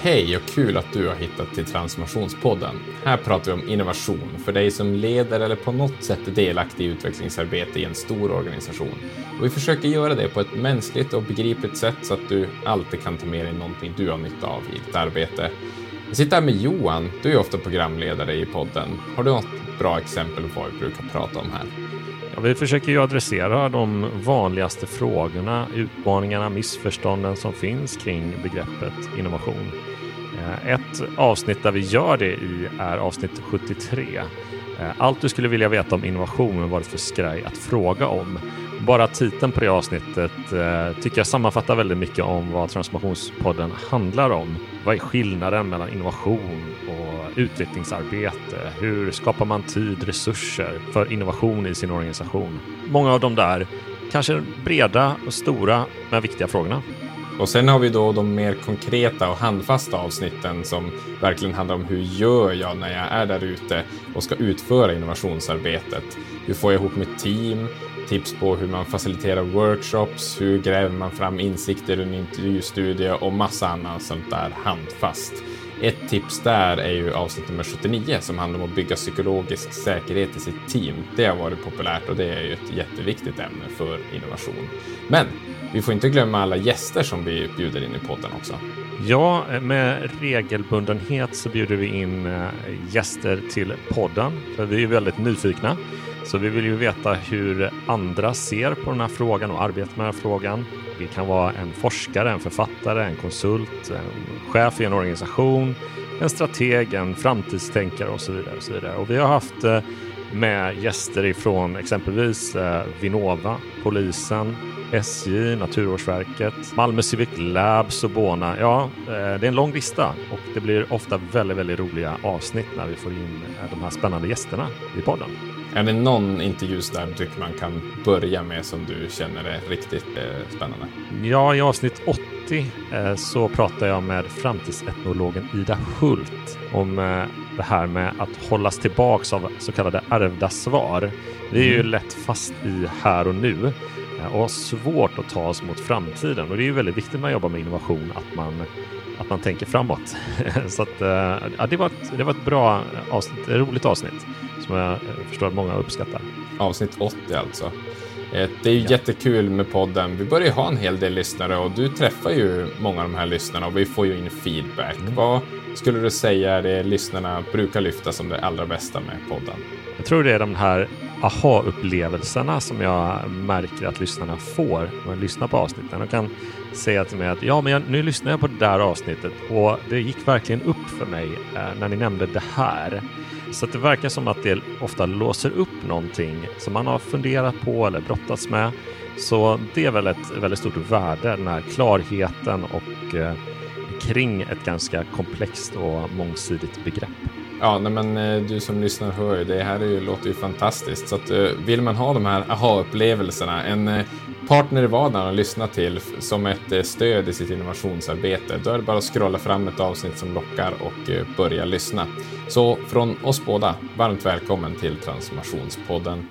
Hej och kul att du har hittat till Transformationspodden. Här pratar vi om innovation för dig som leder eller på något sätt är delaktig i utvecklingsarbete i en stor organisation. Och vi försöker göra det på ett mänskligt och begripligt sätt så att du alltid kan ta med dig någonting du har nytta av i ditt arbete. Jag sitter här med Johan, du är ofta programledare i podden. Har du något bra exempel på vad vi brukar prata om här? Ja, vi försöker ju adressera de vanligaste frågorna, utmaningarna, missförstånden som finns kring begreppet innovation. Eh, ett avsnitt där vi gör det i är avsnitt 73. Eh, allt du skulle vilja veta om innovation var det för skraj att fråga om. Bara titeln på det avsnittet eh, tycker jag sammanfattar väldigt mycket om vad Transformationspodden handlar om. Vad är skillnaden mellan innovation och utvecklingsarbete? Hur skapar man tid, resurser för innovation i sin organisation? Många av de där kanske breda och stora men viktiga frågorna. Och sen har vi då de mer konkreta och handfasta avsnitten som verkligen handlar om hur gör jag när jag är där ute och ska utföra innovationsarbetet? Hur får jag ihop mitt team? Tips på hur man faciliterar workshops, hur gräver man fram insikter i en intervjustudie och massa annat sånt där handfast. Ett tips där är ju avsnitt nummer 79 som handlar om att bygga psykologisk säkerhet i sitt team. Det har varit populärt och det är ju ett jätteviktigt ämne för innovation. Men vi får inte glömma alla gäster som vi bjuder in i podden också. Ja, med regelbundenhet så bjuder vi in eh, gäster till podden. För vi är väldigt nyfikna. Så vi vill ju veta hur andra ser på den här frågan och arbetar med den här frågan. Det kan vara en forskare, en författare, en konsult, en chef i en organisation, en strateg, en framtidstänkare och så vidare. Och, så vidare. och vi har haft eh, med gäster ifrån exempelvis eh, Vinnova, polisen, SJ, Naturvårdsverket, Malmö Civic Labs och Bona. Ja, eh, det är en lång lista och det blir ofta väldigt, väldigt roliga avsnitt när vi får in de här spännande gästerna i podden. Är det någon intervju där du tycker man kan börja med som du känner är riktigt eh, spännande? Ja, i avsnitt 80 eh, så pratar jag med framtidsetnologen Ida Hult om eh, det här med att hållas tillbaks av så kallade ärvda svar. Vi är ju mm. lätt fast i här och nu och har svårt att ta oss mot framtiden. Och det är ju väldigt viktigt när man jobbar med innovation att man, att man tänker framåt. så att, ja, det, var ett, det var ett bra avsnitt, ett roligt avsnitt som jag förstår att många uppskattar. Avsnitt 80 alltså. Eh, det är ju ja. jättekul med podden. Vi börjar ju ha en hel del lyssnare och du träffar ju många av de här lyssnarna och vi får ju in feedback. Mm. Vad skulle du säga är det lyssnarna brukar lyfta som det allra bästa med podden? Jag tror det är de här aha-upplevelserna som jag märker att lyssnarna får när de lyssnar på avsnitten. De kan säga till mig att ja, men jag, nu lyssnar jag på det där avsnittet och det gick verkligen upp för mig eh, när ni nämnde det här. Så det verkar som att det ofta låser upp någonting som man har funderat på eller brottats med. Så det är väl ett väldigt stort värde, den här klarheten och eh, kring ett ganska komplext och mångsidigt begrepp. Ja, nej, men eh, du som lyssnar hör ju, det här är ju, låter ju fantastiskt. Så att, eh, vill man ha de här aha-upplevelserna, en eh, partner i vardagen att lyssna till som ett stöd i sitt innovationsarbete, då är det bara att scrolla fram ett avsnitt som lockar och börja lyssna. Så från oss båda, varmt välkommen till Transformationspodden.